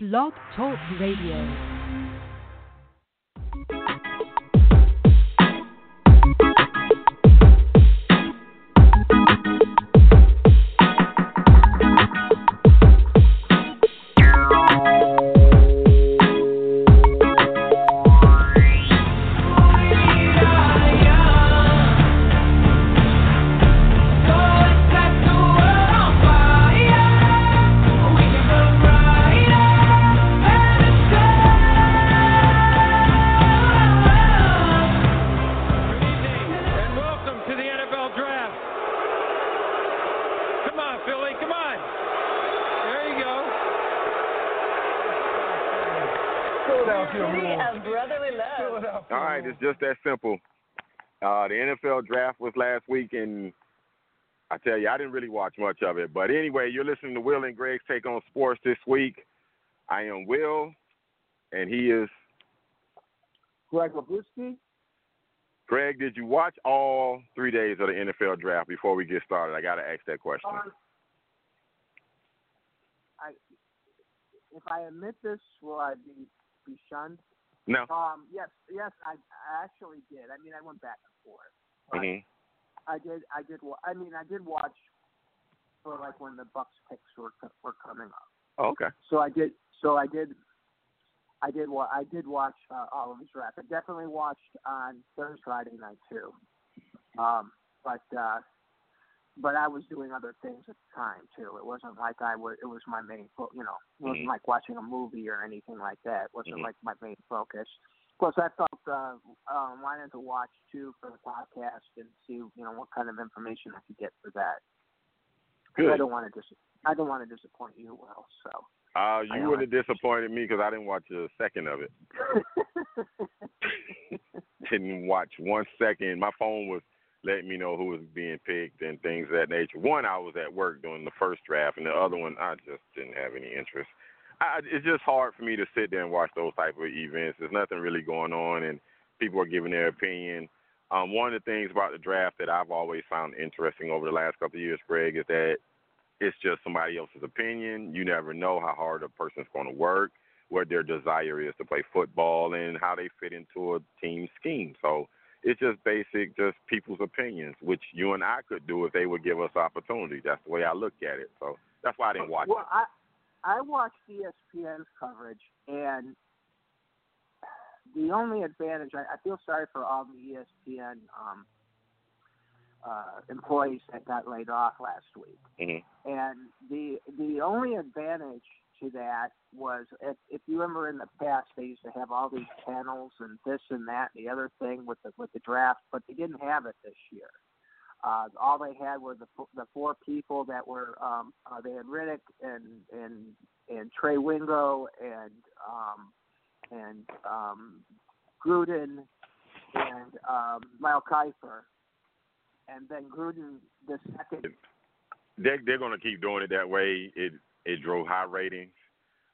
Blog Talk Radio. Simple. Uh, the NFL draft was last week, and I tell you, I didn't really watch much of it. But anyway, you're listening to Will and Greg's Take on Sports this week. I am Will, and he is Greg Labuski. Greg. Did you watch all three days of the NFL draft before we get started? I got to ask that question. Um, I, if I admit this, will I be, be shunned? No. Um, yes, yes, I, I actually did. I mean, I went back and forth. But hmm I did, I did. I mean, I did watch for like when the Bucks picks were were coming up. Oh, okay. So I did. So I did. I did. Wa- I did watch uh, all of his draft. I definitely watched on Thursday, Friday night too. Um, but uh, but I was doing other things at the time too. It wasn't like I was. It was my main. Fo- you know, it wasn't Mhm. like watching a movie or anything like that. It wasn't Mhm. like my main focus. Plus, I felt uh, um, wanted to watch too for the podcast and see you know what kind of information I could get for that. 'Cause I don't want to dis- I don't want to disappoint you, Will. So. Uh, you know would have disappointed me because I didn't watch a second of it. didn't watch one second. My phone was letting me know who was being picked and things of that nature. One, I was at work during the first draft, and the other one, I just didn't have any interest. I, it's just hard for me to sit there and watch those type of events. There's nothing really going on, and people are giving their opinion. Um, one of the things about the draft that I've always found interesting over the last couple of years, Greg, is that it's just somebody else's opinion. You never know how hard a person's going to work, what their desire is to play football, and how they fit into a team scheme. So it's just basic, just people's opinions, which you and I could do if they would give us opportunity. That's the way I look at it. So that's why I didn't watch well, it. I I watched ESPN's coverage, and the only advantage I, I feel sorry for all the ESPN um, uh, employees that got laid off last week, hmm and the the only advantage to that was if, if you remember in the past they used to have all these panels and this and that and the other thing with the with the draft, but they didn't have it this year. Uh, all they had were the the four people that were um, uh, they had Riddick and and and Trey Wingo and um, and um, Gruden and um, Mel Kiper, and then Gruden the second. They they're gonna keep doing it that way. It it drove high ratings.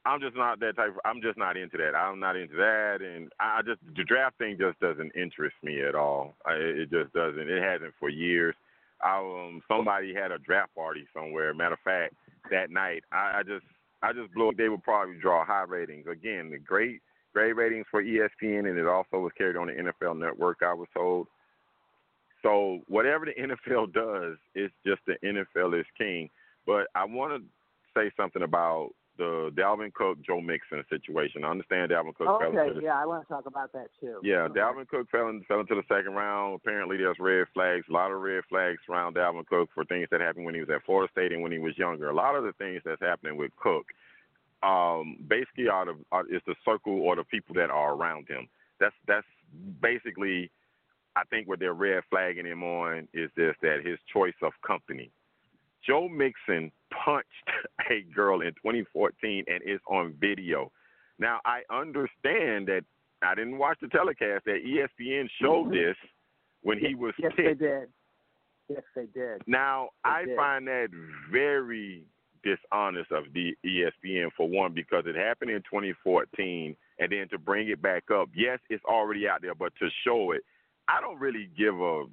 I'm just not that type. I'm just not into that. I'm not into that, and I just the draft thing just doesn't interest me at all. I, it just doesn't. It hasn't for years. I, um, somebody had a draft party somewhere. Matter of fact, that night, I, I just I just blew. They would probably draw high ratings. Again, the great great ratings for ESPN, and it also was carried on the NFL Network. I was told. So whatever the NFL does, it's just the NFL is king. But I want to say something about the Dalvin Cook, Joe Mixon situation. I understand Dalvin Cook fell Okay, into the yeah, I want to talk about that too. yeah, Okay. Dalvin Cook fell, in, fell into the second round. Apparently, there's red flags, a lot of red flags around Dalvin Cook for things that happened when he was at Florida State and when he was younger. A lot of the things that's happening with Cook, um, basically, are the are, is the circle or the people that are around him. That's that's basically, I think, what they're red flagging him on is just that his choice of company. Joe Mixon punched a girl in 2014 and it's on video. Now I understand that I didn't watch the telecast that ESPN showed mm-hmm. this when he was yes, picked. they did. Yes, they did. Now They I did. find that very dishonest of the ESPN for one because it happened in 2014 and then to bring it back up. Yes, it's already out there, but to show it, I don't really give a.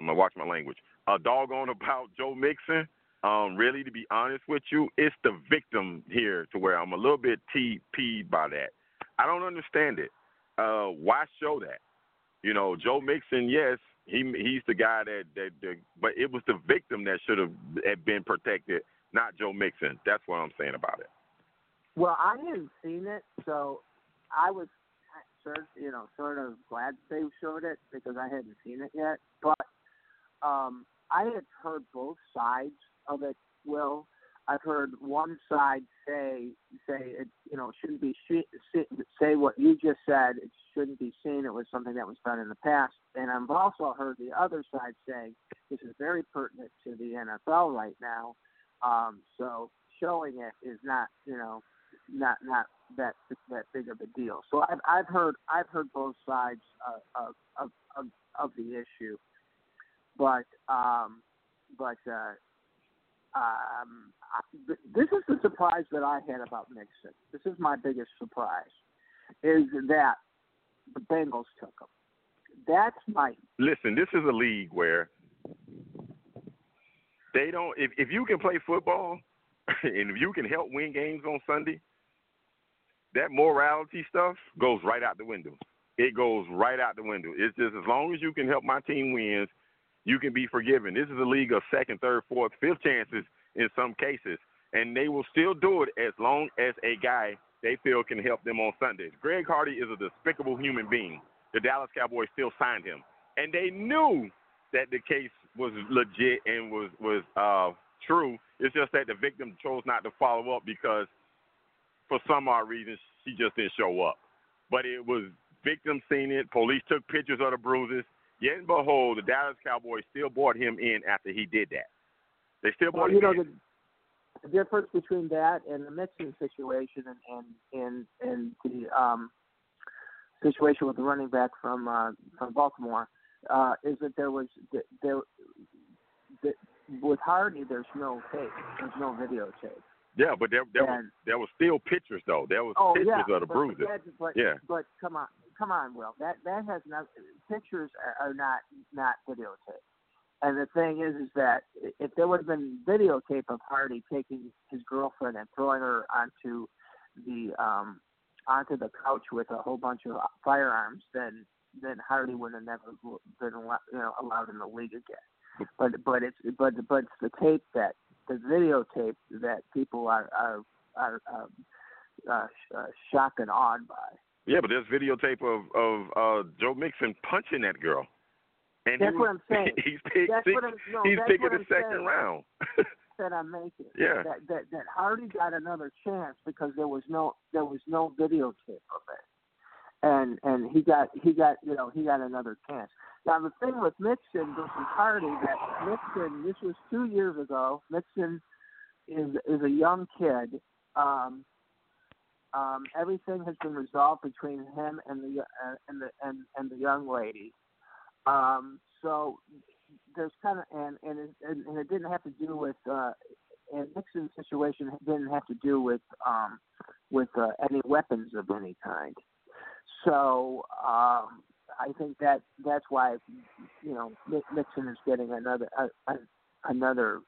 I'm gonna watch my language. A doggone about Joe Mixon Um, really, to be honest with you, it's the victim here to where I'm a little bit TP'd by that. I don't understand it. Uh, why show that? You know, Joe Mixon, yes, he he's the guy that that, that but it was the victim that should have been protected, not Joe Mixon. That's what I'm saying about it. Well, I hadn't seen it, so I was sort you know sort of glad they showed it because I hadn't seen it yet. But um, I had heard both sides of it. Will I've heard one side say say it you know shouldn't be say what you just said. It shouldn't be seen. It was something that was done in the past. And I've also heard the other side saying this is very pertinent to the NFL right now. Um, so showing it is not you know not not that that big of a deal. So I've I've heard I've heard both sides of of of, of the issue, but um, but uh, um, this is the surprise that I had about Mixon. This is my biggest surprise, is that the Bengals took him. That's my listen. This is a league where they don't. If if you can play football, and if you can help win games on Sunday, that morality stuff goes right out the window. It goes right out the window. It's just as long as you can help my team wins, you can be forgiven. This is a league of second, third, fourth, fifth chances in some cases, and they will still do it as long as a guy they feel can help them on Sundays. Greg Hardy is a despicable human being. The Dallas Cowboys still signed him, and they knew that the case was legit and was was uh, true. It's just that the victim chose not to follow up because, for some odd reason, she just didn't show up. But it was victim seen it. Police took pictures of the bruises. Yet and behold, the Dallas Cowboys still brought him in after he did that. They still brought well, you him know, in. The, the difference between that and the Mixon situation and and and, and the um, situation with the running back from uh, from Baltimore uh, is that there was there, there with Hardy there's no tape, there's no videotape. Yeah, but there there and, was there was still pictures though. There was oh, pictures yeah, of the but, bruises. But, but, yeah. But come on, come on, Will. That that has not pictures are, are not not videotape. And the thing is, is that if there would have been videotape of Hardy taking his girlfriend and throwing her onto the um onto the couch with a whole bunch of firearms, then then Hardy would have never been you know allowed in the league again. But but it's but but it's the tape that the videotape that people are are are um, uh, uh, shocked and awed by. Yeah, but there's videotape of of uh, Joe Mixon punching that girl. And that's he what I'm saying. He's picked. That's what I'm, no, he's that's picking the second saying. round. that I'm making. Yeah. That, that that Hardy got another chance because there was no there was no videotape of it, and and he got he got you know he got another chance. Now the thing with Mixon versus Hardy that Mixon this was two years ago. Mixon is is a young kid. Um, um, everything has been resolved between him and the uh, and the and, and the young lady. Um, so there's kind of and and it, and it didn't have to do with uh, and Mixon's situation didn't have to do with um, with uh, any weapons of any kind. So um, I think that that's why you know Nixon is getting another uh, another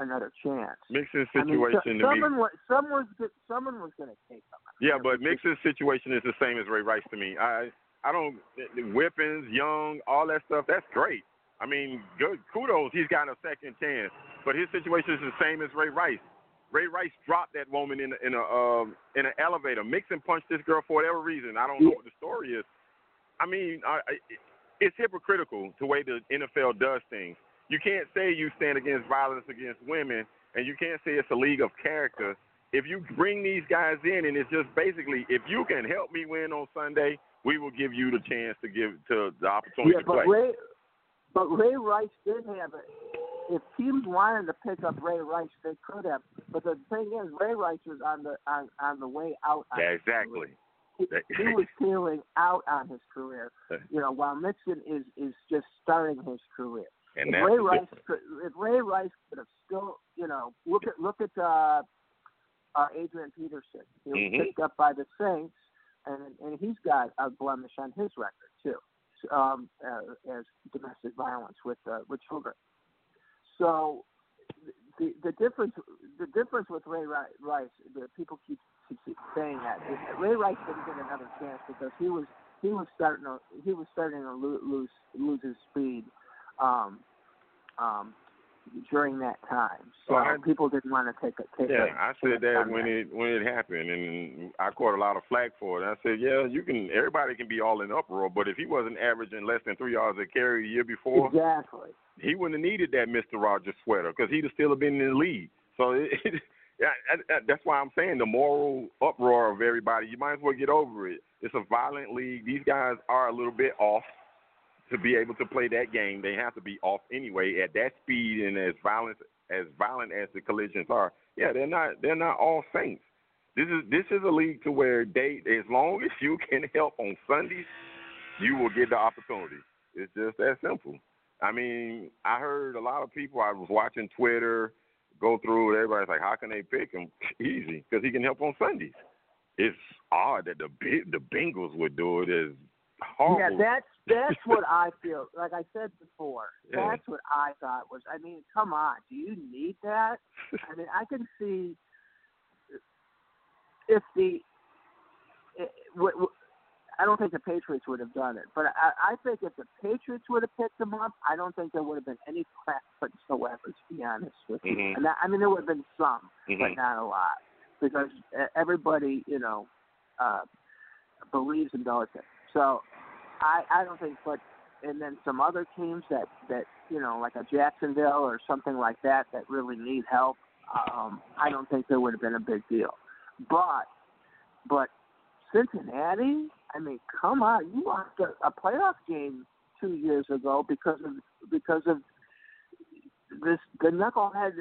another chance. Mixon's situation I mean, to someone me. Was, someone was someone was going to take him. Yeah, but Mixon's situation is the same as Ray Rice to me. I I don't weapons, young, all that stuff. That's great. I mean, good kudos. He's got a second chance. But his situation is the same as Ray Rice. Ray Rice dropped that woman in a, in a um, in an elevator. Mixon punched this girl for whatever reason. I don't know what the story is. I mean, I, I, it's hypocritical the way the NFL does things. You can't say you stand against violence against women, and you can't say it's a league of character. If you bring these guys in, and it's just basically, if you can help me win on Sunday, we will give you the chance to give to the opportunity yeah, to but play. Ray, but Ray Rice did have it. If teams wanted to pick up Ray Rice, they could have. But the thing is, Ray Rice was on the on, on the way out. On yeah, exactly. He, he was feeling out on his career, uh. you know, while Mixon is is just starting his career. And if Ray Rice, could, if Ray Rice could have still, you know, look at look at uh, uh, Adrian Peterson. He was mm-hmm. picked up by the Saints and and he's got a blemish on his record too, um, uh, as domestic violence with uh, with children. so the the difference the difference with Ray Rice, the people keep, keep saying that is that Ray Rice didn't get another chance because he was he was starting to he was starting to lose lose his speed. Um, um, during that time. So well, I, people didn't want to take a take Yeah, a, I said that when that. it when it happened, and I caught a lot of flack for it. I said, yeah, you can. Everybody can be all in uproar, but if he wasn't averaging less than three yards a carry the year before, exactly, he wouldn't have needed that Mister Rogers sweater because he'd have still have been in the league. So it, it, yeah, that's why I'm saying the moral uproar of everybody. You might as well get over it. It's a violent league. These guys are a little bit off to be able to play that game, they have to be off anyway at that speed and as violent as violent as the collisions are. Yeah, they're not they're not all saints. This is this is a league to where they as long as you can help on Sundays, you will get the opportunity. It's just that simple. I mean, I heard a lot of people. I was watching Twitter go through. Everybody's like, "How can they pick him?" Easy, because he can help on Sundays. It's odd that the the Bengals would do it as horrible. Yeah, that's that's what I feel. Like I said before, yeah. that's what I thought was. I mean, come on, do you need that? I mean, I can see if the. It, w- w- I don't think the Patriots would have done it, but I, I think if the Patriots would have picked him up, I don't think there would have been any crap whatsoever. To be honest with you, mm-hmm. and that, I mean there would have been some, mm-hmm. but not a lot, because everybody, you know, uh, believes in Belichick. So I I don't think, but and then some other teams that that you know like a Jacksonville or something like that that really need help. Um, I don't think there would have been a big deal, but but Cincinnati, I mean, come on, you lost a, a playoff game two years ago because of because of this the knucklehead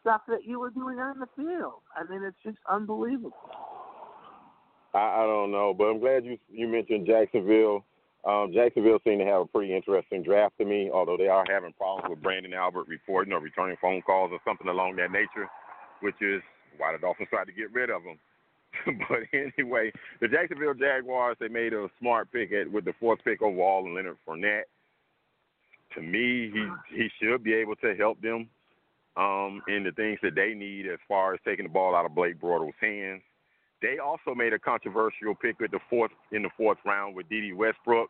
stuff that you were doing on the field. I mean, it's just unbelievable. I, I don't know, but I'm glad you you mentioned Jacksonville. Um, Jacksonville seemed to have a pretty interesting draft to me, although they are having problems with Branden Albert reporting or returning phone calls or something along that nature, which is why the Dolphins tried to get rid of him. but anyway, the Jacksonville Jaguars they made a smart pick at with the fourth pick overall in Leonard Fournette. To me, he he should be able to help them um, in the things that they need as far as taking the ball out of Blake Bortles' hands. They also made a controversial pick with the fourth in the fourth round with Dede Westbrook.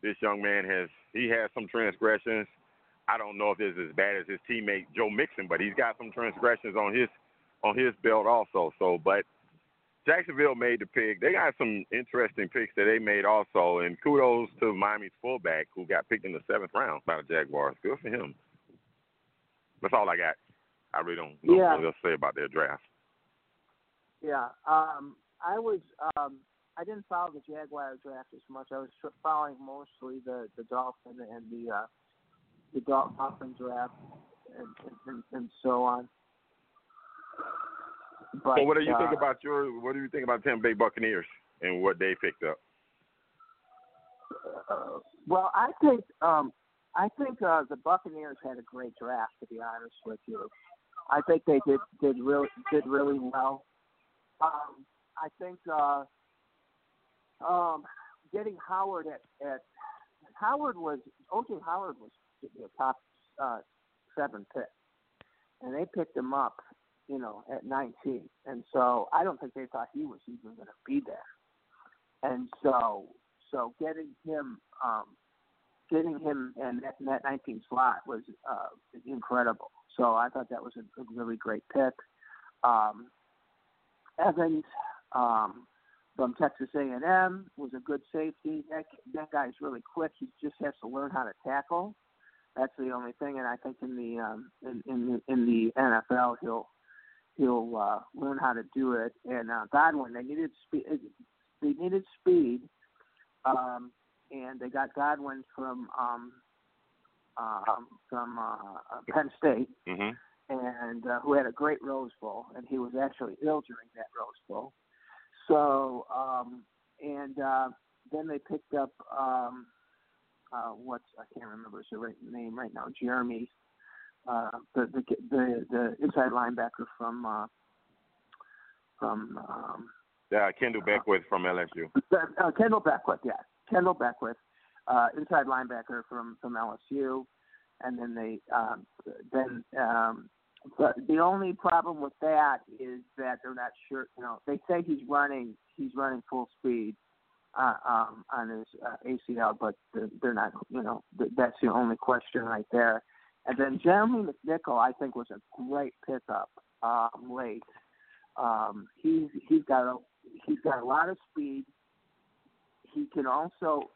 This young man has he has some transgressions. I don't know if it's as bad as his teammate Joe Mixon, but he's got some transgressions on his on his belt also. So, but Jacksonville made the pick. They got some interesting picks that they made also, and kudos to Miami's fullback who got picked in the seventh round by the Jaguars. Good for him. That's all I got. I really don't know yeah. what else to say about their draft. Yeah, um, I was. Um, I didn't follow the Jaguar draft as much. I was following mostly the the Dolphin and the uh, the Dolphin draft and, and, and so on. But, well, what do you uh, think about your? What do you think about Tampa Bay Buccaneers and what they picked up? Uh, well, I think um, I think uh, the Buccaneers had a great draft. To be honest with you, I think they did did really did really well. Um, I think uh, um, getting Howard at, at Howard was OJ Howard was the top uh, seven pick, and they picked him up, you know, at 19, and so I don't think they thought he was even going to be there, and so so getting him um, getting him in that, in that 19 slot was uh, incredible. So I thought that was a, a really great pick. Um, Evans um, from Texas A&M was a good safety. That that guy's really quick. He just has to learn how to tackle. That's the only thing, and I think in the um, in in the, in the NFL he'll he'll uh, learn how to do it. And uh, Godwin, they needed speed. They needed speed, um, and they got Godwin from um, um, from uh, Penn State. Mm-hmm and uh, who had a great Rose Bowl, and he was actually ill during that Rose Bowl. So, um, and uh, then they picked up um, uh, what's I can't remember his right name right now, Jeremy, uh, the, the the the inside linebacker from uh, from um, yeah Kendell Beckwith from LSU. Uh, Kendell Beckwith, yeah, Kendell Beckwith, uh, inside linebacker from from LSU and then they um, then um, but the only problem with that is that they're not sure. You know, they say he's running he's running full speed uh, um, on his uh, ACL, but they're, they're not. You know, th- that's the only question right there. And then Jeremy McNichol, I think, was a great pickup um, late. Um, he's he's got a he's got a lot of speed. He can also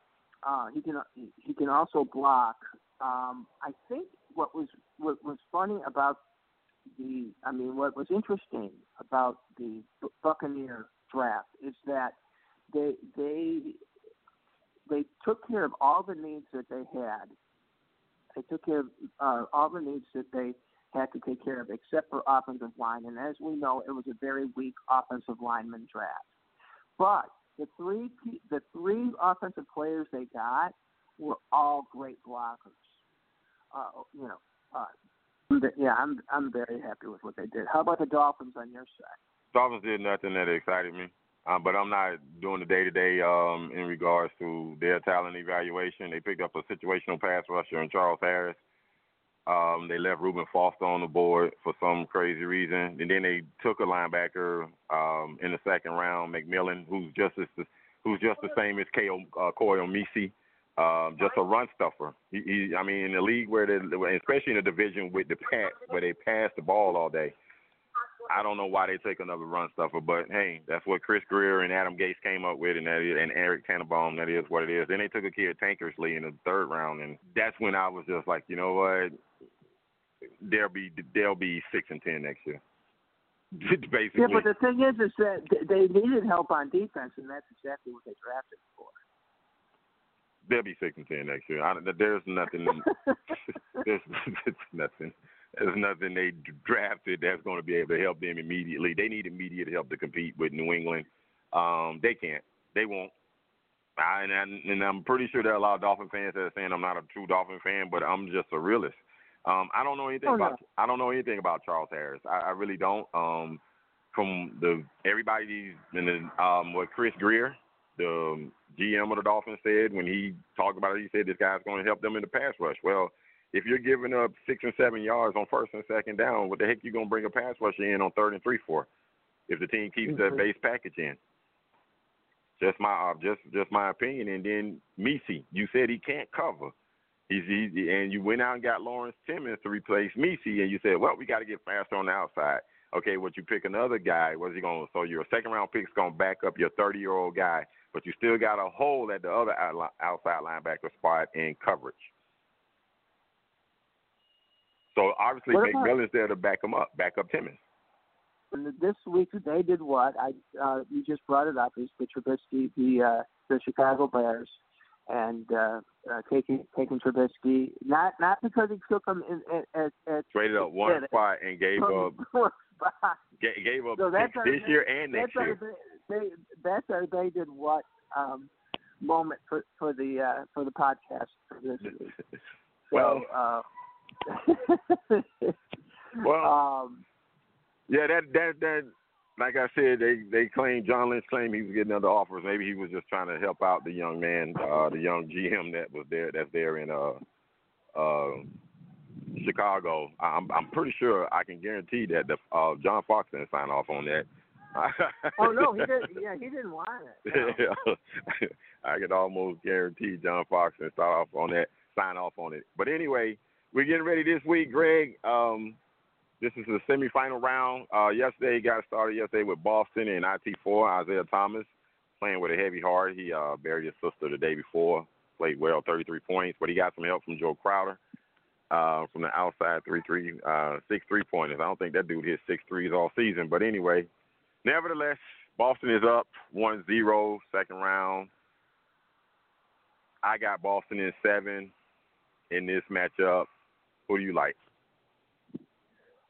uh, he can he can also block. Um, I think what was what was funny about the I mean what was interesting about the Buccaneer draft is that they they they took care of all the needs that they had. They took care of uh, all the needs that they had to take care of, except for offensive line. And as we know, it was a very weak offensive lineman draft. But the three the three offensive players they got were all great blockers. Uh, you know, uh, yeah, I'm I'm very happy with what they did. How about the Dolphins on your side? Dolphins did nothing that excited me, um, but I'm not doing the day to day in regards to their talent evaluation. They picked up a situational pass rusher in Charles Harris. Um, they left Reuben Foster on the board for some crazy reason, and then they took a linebacker um, in the second round, McMillan, who's just as who's just the same as Ko uh, Koa Misi, um, just a run stuffer. He, he, I mean, in the league where they, especially in the division with the Pats, where they pass the ball all day. I don't know why they take another run stuffer, but hey, that's what Chris Grier and Adam Gase came up with, and that is, and Eric Tannenbaum. That is what it is. Then they took a kid Tankersley in the third round, and that's when I was just like, you know what, they'll be they'll be six and ten next year. Basically. Yeah, but the thing is, is that they needed help on defense, and that's exactly what they drafted for. They'll be six and ten next year. I, there's nothing. there's, there's nothing. There's nothing they drafted that's going to be able to help them immediately. They need immediate help to compete with New England. Um, they can't. They won't. I, and, I, and I'm pretty sure there are a lot of Dolphin fans that are saying I'm not a true Dolphin fan, but I'm just a realist. Um, I don't know anything oh, about no. I don't know anything about Charles Harris. I, I really don't. Um, from the everybody in the um, what Chris Grier, the GM of the Dolphins, said when he talked about it, he said this guy's going to help them in the pass rush. Well, if you're giving up six and seven yards on first and second down, what the heck you gonna bring a pass rusher in on third and three for? If the team keeps mm-hmm. that base package in. Just my uh, just just my opinion. And then Misi, you said he can't cover. He's easy, and you went out and got Lawrence Timmons to replace Misi, and you said, well, we got to get faster on the outside. Okay, what you pick another guy? What's he going? to So your second round pick's going to back up your 30 year old guy, but you still got a hole at the other outside linebacker spot in coverage. So obviously, McMillan's there to back him up, back up Timmons. This week they did what I uh, you just brought it up is the Trubisky the uh, the Chicago Bears and uh, uh, taking taking Trubisky not not because he took him in, in, at, at Traded up one spot and gave up gave up So this year and next that's year. They, that's our they did what um, moment for for the uh, for the podcast for this week. well, So, uh, well, um, yeah, that that that. Like I said, they they claim John Lynch claimed he was getting other offers. Maybe he was just trying to help out the young man, uh, the young GM that was there, that's there in uh, uh, Chicago. I'm I'm pretty sure I can guarantee that the uh, John Fox didn't sign off on that. Oh no, he didn't. Yeah, he didn't want it. No. I could almost guarantee John Fox and start off on that, sign off on it. But anyway, we're getting ready this week, Greg. Um, this is the semifinal round. Uh, yesterday got started yesterday with Boston and IT4. Isaiah Thomas playing with a heavy heart. He uh, buried his sister the day before. Played well, 33 points, but he got some help from Jae Crowder uh, from the outside three three uh, six three pointers. I don't think that dude hit six threes all season, but anyway, nevertheless, Boston is up 1-0 second round. I got Boston in seven in this matchup. Who do you like?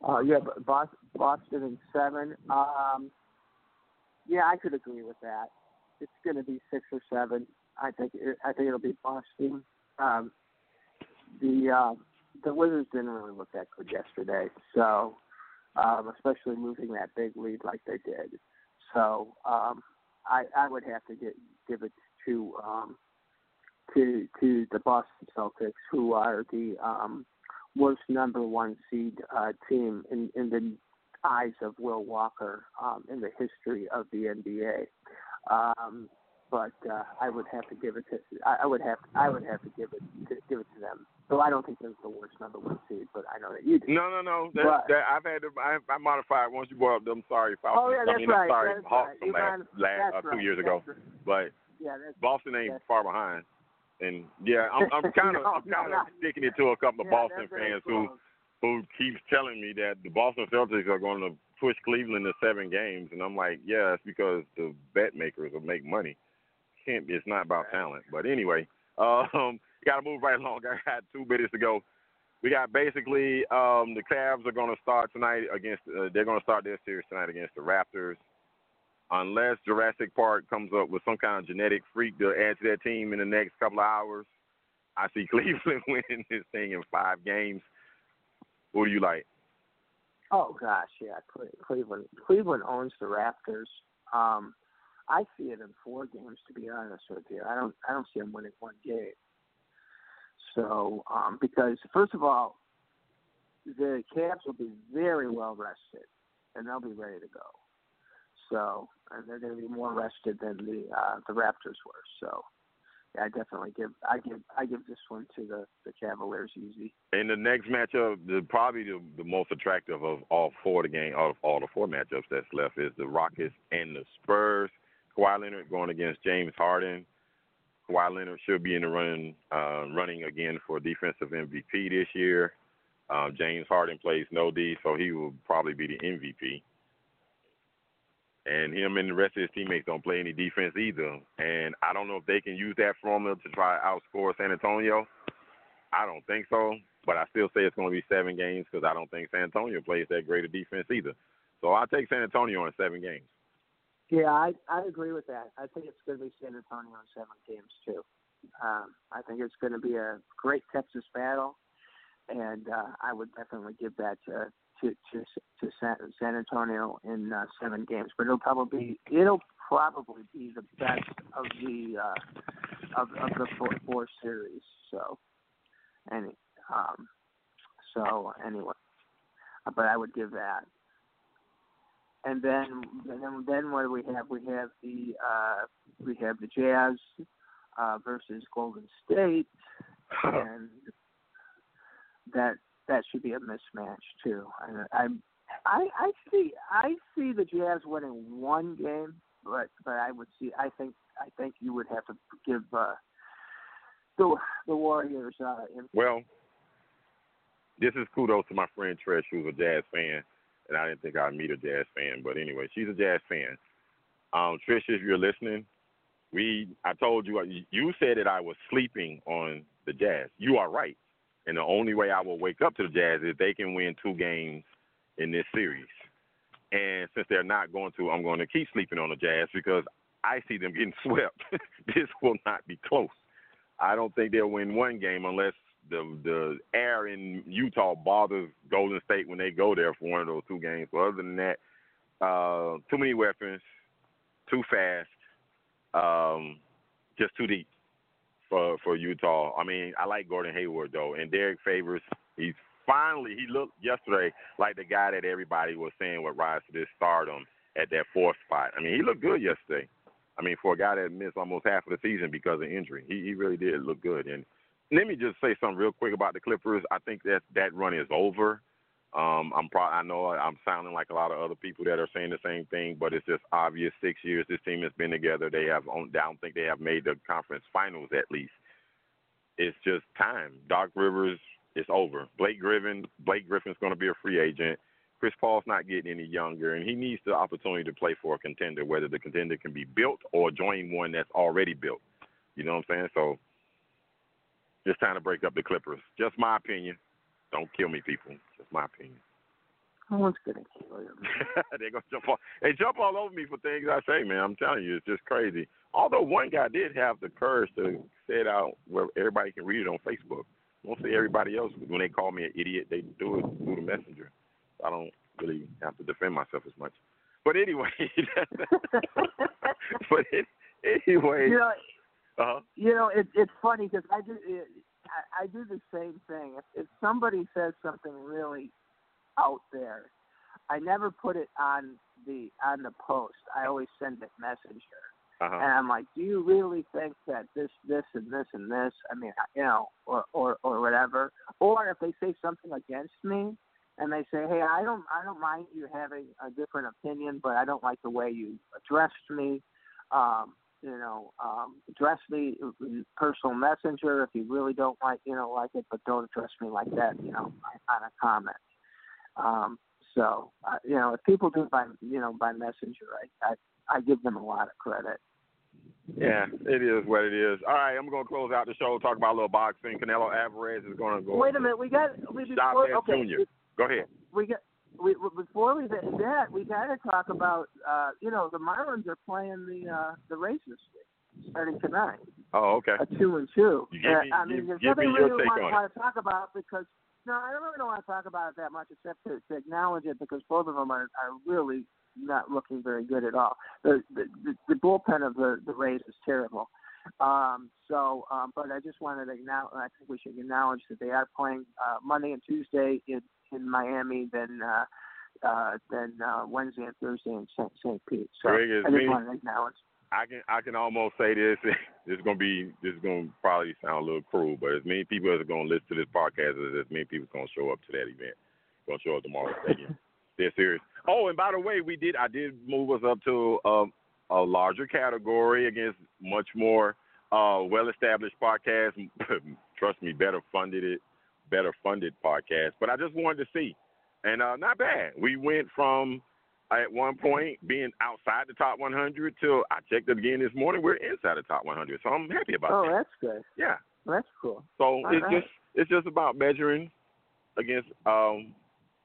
Uh, yeah, Boston in seven. Um, yeah, I could agree with that. It's going to be six or seven. I think it, I think it'll be Boston. Um, the uh, the Wizards didn't really look that good yesterday, so um, especially moving that big lead like they did. So um, I I would have to get give it to um, to to the Boston Celtics, who are the um, worst number one seed uh, team in in the eyes of Will Walker um, in the history of the NBA. Um, but uh, I would have to give it to I, I would have I would have to give it to, give it to them. So I don't think they're the worst number one seed, but I know that you do. No, no, no. That, But- that, I've had to, I, I modified once you brought up. I'm sorry, Falcons. Oh yeah, I that's mean, right. I'm sorry, that's Hawks right. last, last uh, two right. years ago. Right. But Yeah, that's Boston ain't far behind. And yeah, I'm, I'm kind of, No, I'm kind no, of sticking it to a couple of yeah, Boston fans who who keeps telling me that the Boston Celtics are going to push Cleveland to seven games, and I'm like, yeah, it's because the bet makers will make money. Can't be. It's not about talent. But anyway, um, got to move right along. I got two minutes to go. We got basically um, the Cavs are going to start tonight against. Uh, they're going to start their series tonight against the Raptors. Unless Jurassic Park comes up with some kind of genetic freak to add to that team in the next couple of hours, I see Cleveland winning this thing in five games. Who do you like? Oh gosh, yeah, Cleveland. Cleveland owns the Raptors. Um, I see it in four games. To be honest with you, I don't. I don't see them winning one game. So, um, because first of all, the Cavs will be very well rested, and they'll be ready to go. So, and they're going to be more rested than the uh, the Raptors were. So, yeah, I definitely give. I give. I give this one to the the Cavaliers easy. In the next matchup, the probably the, the most attractive of all four the game, of all the four matchups that's left is the Rockets and the Spurs. Kawhi Leonard going against James Harden. Kawhi Leonard should be in the run, uh, running again for defensive MVP this year. Uh, James Harden plays no D, so he will probably be the MVP. And him and the rest of his teammates don't play any defense either. And I don't know if they can use that formula to try to outscore San Antonio. I don't think so, but I still say it's going to be seven games because I don't think San Antonio plays that great a defense either. So I'll take San Antonio in seven games. Yeah, I I agree with that. I think it's going to be San Antonio in seven games too. Um, I think it's going to be a great Texas battle, and uh, I would definitely give that to to to, to San, San Antonio in uh, seven games. But it'll probably be it'll probably be the best of the uh, of of the four, four series. So, any um, so anyway, but I would give that and then and then then what do we have? We have the uh, we have the Jazz uh, versus Golden State, and that that should be a mismatch too. And I I I see I see the Jazz winning one game, but but I would see I think I think you would have to give uh, the the Warriors uh, Well, this is kudos to my friend Trish, who's a Jazz fan, and I didn't think I'd meet a Jazz fan, but anyway, she's a Jazz fan. Um, Trish, if you're listening, we I told you you said that I was sleeping on the Jazz. You are right, and the only way I will wake up to the Jazz is they can win two games in this series. And since they're not going to, I'm going to keep sleeping on the Jazz because I see them getting swept. this will not be close. I don't think they'll win one game unless the the air in Utah bothers Golden State when they go there for one of those two games. But other than that, uh, too many weapons, too fast, um, just too deep for for Utah. I mean, I like Gordon Hayward though, and Derrick Favors. He's finally he looked yesterday like the guy that everybody was saying would rise to this stardom at that fourth spot. I mean, he looked good yesterday. I mean, for a guy that missed almost half of the season because of injury, he he really did look good. And let me just say something real quick about the Clippers. I think that that run is over. Um, I'm pro- I know I'm sounding like a lot of other people that are saying the same thing, but it's just obvious. Six years this team has been together. They have. On, I don't think they have made the conference finals at least. It's just time. Doc Rivers is over. Blake Griffin. Blake Griffin's going to be a free agent. Chris Paul's not getting any younger, and he needs the opportunity to play for a contender, whether the contender can be built or join one that's already built. You know what I'm saying? So just trying to break up the Clippers. Just my opinion. Don't kill me, people. Just my opinion. no one's gonna kill you. They're gonna jump all they jump all over me for things I say, man. I'm telling you, it's just crazy. Although one guy did have the courage to say it out where everybody can read it on Facebook. Won't say everybody else when they call me an idiot, they do it through the messenger. I don't really have to defend myself as much. But anyway, but it, anyway, You know, uh-huh. you know, it, it's funny because I do it, I do the same thing. If if somebody says something really out there, I never put it on the on the post. I always send it messenger. Uh-huh. And I'm like, do you really think that this, this, and this, and this? I mean, you know, or or or whatever. Or if they say something against me, and they say, hey, I don't, I don't mind you having a different opinion, but I don't like the way you addressed me. Um, you know, um, address me personal messenger if you really don't like, you know, like it, but don't address me like that, you know, on a comment. Um, so, uh, you know, if people do it by, you know, by messenger, I, I, I give them a lot of credit. Yeah, it is what it is. All right, I'm going to close out the show, talk about a little boxing. Canelo Alvarez is going to go. Wait a minute, we got we Chavez okay, Jr. Go ahead. We got we before we did that we got to talk about uh you know the Marlins are playing the uh the races starting tonight. Oh, okay. A two and two. You give me- uh, I mean, there's give me nothing your really want, want to talk about because no, I really don't really want to talk about it that much except to, to acknowledge it because both of them are are really not looking very good at all. The the the, the bullpen of the the Rays is terrible. Um, so, um, but I just wanted to acknowledge. I think we should acknowledge that they are playing uh, Monday and Tuesday in in Miami, than uh, uh, then uh, Wednesday and Thursday in St. St. Pete. So Greg, it's I just me. to acknowledge. I can I can almost say this. This is gonna be this is gonna probably sound a little cruel, but as many people as are gonna listen to this podcast, as as many people gonna show up to that event, gonna show up tomorrow stadium. They're serious. Oh, and by the way, we did I did move us up to um, a larger category against much more uh, well-established podcasts. Trust me, better funded it, better funded podcast. But I just wanted to see, and uh, not bad. We went from at one point being outside the top 100 till I checked it again this morning. We're inside the top 100, so I'm happy about Oh, that. Oh, that's good. Yeah. That's cool. So All it's right. just it's just about measuring against um,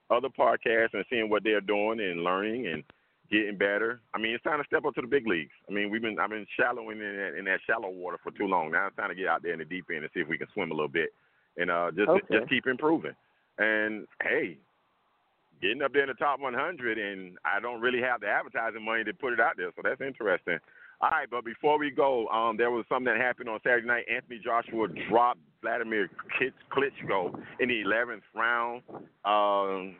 other podcasts and seeing what they're doing and learning and getting better. I mean, it's time to step up to the big leagues. I mean, we've been I've been shallowing in that, in that shallow water for too long. Now it's time to get out there in the deep end and see if we can swim a little bit and uh, just Okay. just keep improving. And hey, getting up there in the top 100, and I don't really have the advertising money to put it out there, so that's interesting. All right, but before we go, um, there was something that happened on Saturday night. Anthony Joshua dropped Vladimir Klitsch- Klitschko in the 11th round. Um,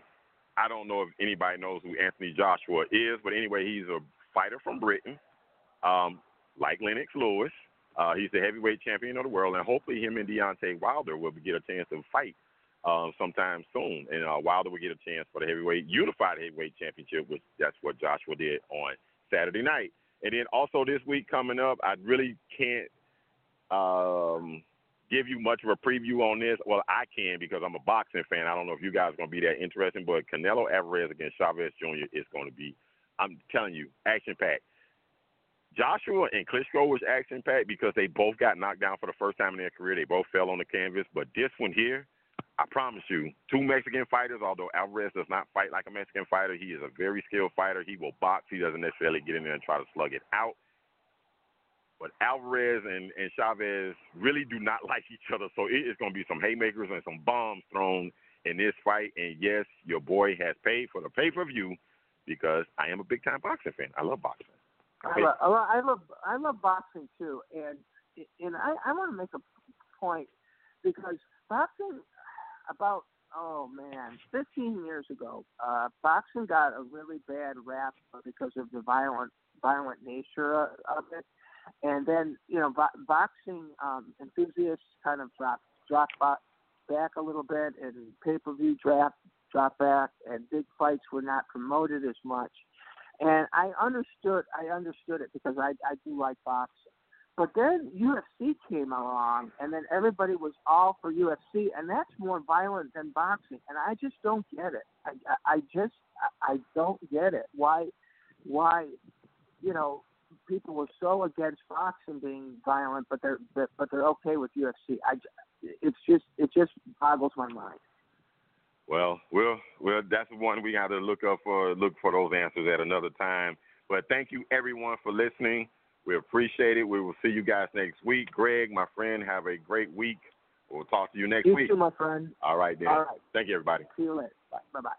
I don't know if anybody knows who Anthony Joshua is, but anyway, he's a fighter from Britain, um, like Lennox Lewis. Uh, he's the heavyweight champion of the world, and hopefully, him and Deontay Wilder will get a chance to fight uh, sometime soon. And uh, Wilder will get a chance for the heavyweight unified heavyweight championship, which that's what Joshua did on Saturday night. And then also this week coming up, I really can't um, give you much of a preview on this. Well, I can because I'm a boxing fan. I don't know if you guys are going to be that interesting, but Canelo Alvarez against Chavez Jr. is going to be, I'm telling you, action packed. Joshua and Klitschko was action packed because they both got knocked down for the first time in their career. They both fell on the canvas. But this one here, I promise you, two Mexican fighters, although Alvarez does not fight like a Mexican fighter, he is a very skilled fighter. He will box. He doesn't necessarily get in there and try to slug it out. But Alvarez and, and Chavez really do not like each other. So it is going to be some haymakers and some bombs thrown in this fight. And yes, your boy has paid for the pay per view because I am a big time boxing fan. I love boxing. I love, I love, I love, I love boxing too, and and I, I want to make a point because boxing about oh man, 15 years ago, uh, boxing got a really bad rap because of the violent violent nature of of it, and then you know bo- boxing um, enthusiasts kind of dropped dropped bo- back a little bit, and pay per view draft dropped back, and big fights were not promoted as much and I understood I understood it because I I do like boxing. But then UFC came along, and then everybody was all for UFC, and that's more violent than boxing, and I just don't get it. I I, I just I don't get it. Why why you know people were so against boxing being violent, but they're but, but they're okay with UFC. I it's just it just boggles my mind. Well, well, well. That's the one we got to look up for. Look for those answers at another time. But thank you everyone for listening. We appreciate it. We will see you guys next week. Greg, my friend, have a great week. We'll talk to you next You week. too, my friend. All right, then. All right. Thank you, everybody. See you later. Bye bye.